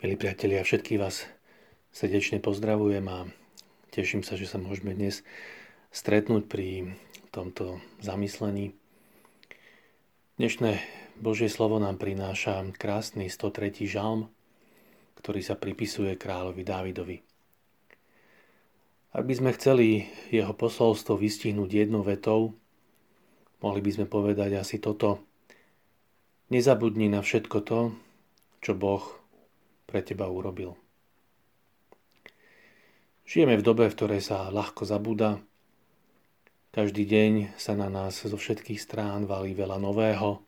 Milí priatelia, všetkých vás srdečne pozdravujem a teším sa, že sa môžeme dnes stretnúť pri tomto zamyslení. Dnešné Božie slovo nám prináša krásny 103. žalm, ktorý sa pripisuje kráľovi Dávidovi. Ak by sme chceli jeho posolstvo vystihnúť jednou vetou, mohli by sme povedať asi toto. Nezabudni na všetko to, čo Boh pre teba urobil. Žijeme v dobe, v ktorej sa ľahko zabúda. Každý deň sa na nás zo všetkých strán valí veľa nového.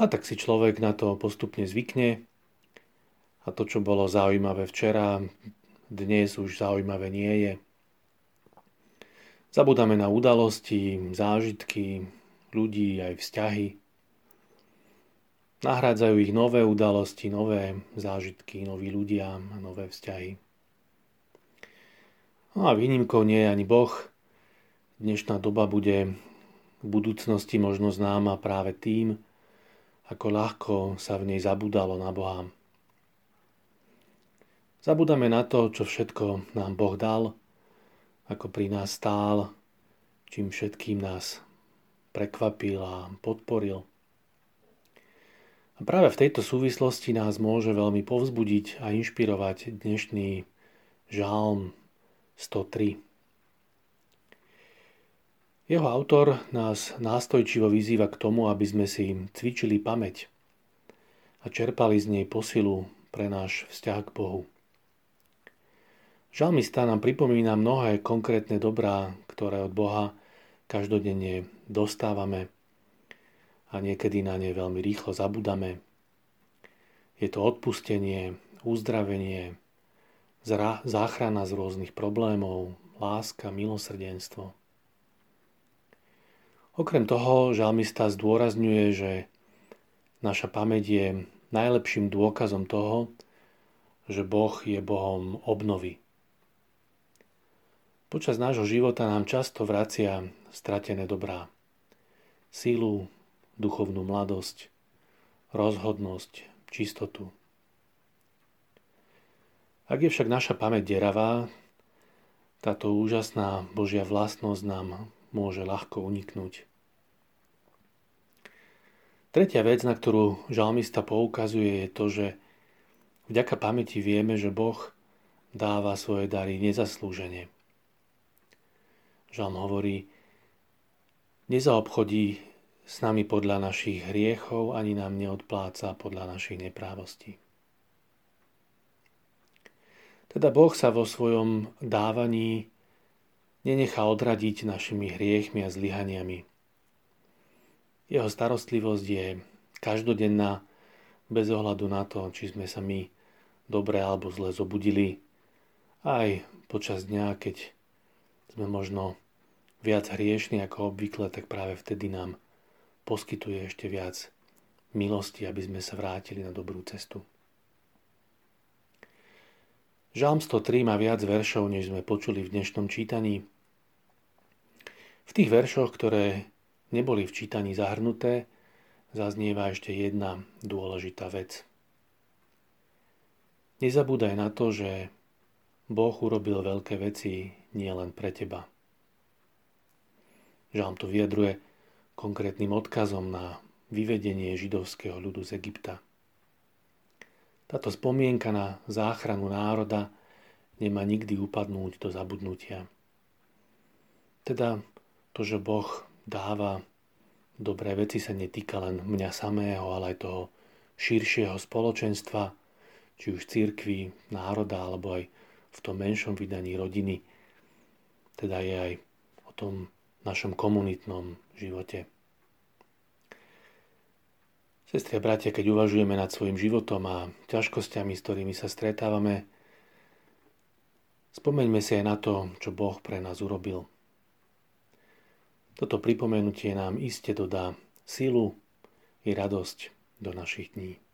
A tak si človek na to postupne zvykne. A to, čo bolo zaujímavé včera, dnes už zaujímavé nie je. Zabudáme na udalosti, zážitky, ľudí aj vzťahy. Nahrádzajú ich nové udalosti, nové zážitky, noví ľudia nové vzťahy. No a výnimkou nie je ani Boh. Dnešná doba bude v budúcnosti možno známa práve tým, ako ľahko sa v nej zabudalo na Boha. Zabudáme na to, čo všetko nám Boh dal, ako pri nás stál, čím všetkým nás prekvapil a podporil. A práve v tejto súvislosti nás môže veľmi povzbudiť a inšpirovať dnešný žálm 103. Jeho autor nás nástojčivo vyzýva k tomu, aby sme si cvičili pamäť a čerpali z nej posilu pre náš vzťah k Bohu. Žalmista nám pripomína mnohé konkrétne dobrá, ktoré od Boha každodenne dostávame a niekedy na ne veľmi rýchlo zabudame. Je to odpustenie, uzdravenie, záchrana z rôznych problémov, láska, milosrdenstvo. Okrem toho žalmista zdôrazňuje, že naša pamäť je najlepším dôkazom toho, že Boh je Bohom obnovy. Počas nášho života nám často vracia stratené dobrá. Sílu, duchovnú mladosť, rozhodnosť, čistotu. Ak je však naša pamäť deravá, táto úžasná Božia vlastnosť nám môže ľahko uniknúť. Tretia vec, na ktorú žalmista poukazuje, je to, že vďaka pamäti vieme, že Boh dáva svoje dary nezaslúžene. Žalm hovorí, nezaobchodí s nami podľa našich hriechov, ani nám neodpláca podľa našich neprávostí. Teda Boh sa vo svojom dávaní nenechá odradiť našimi hriechmi a zlyhaniami. Jeho starostlivosť je každodenná, bez ohľadu na to, či sme sa my dobre alebo zle zobudili. Aj počas dňa, keď sme možno viac hriešni ako obvykle, tak práve vtedy nám poskytuje ešte viac milosti, aby sme sa vrátili na dobrú cestu. Žalm 103 má viac veršov, než sme počuli v dnešnom čítaní. V tých veršoch, ktoré neboli v čítaní zahrnuté, zaznieva ešte jedna dôležitá vec. Nezabúdaj na to, že Boh urobil veľké veci nielen pre teba. Žalm to vyjadruje konkrétnym odkazom na vyvedenie židovského ľudu z Egypta. Táto spomienka na záchranu národa nemá nikdy upadnúť do zabudnutia. Teda to, že Boh dáva dobré veci, sa netýka len mňa samého, ale aj toho širšieho spoločenstva, či už církvy, národa, alebo aj v tom menšom vydaní rodiny. Teda je aj o tom našom komunitnom živote. Sestri a bratia, keď uvažujeme nad svojim životom a ťažkosťami, s ktorými sa stretávame, spomeňme si aj na to, čo Boh pre nás urobil. Toto pripomenutie nám iste dodá silu i radosť do našich dní.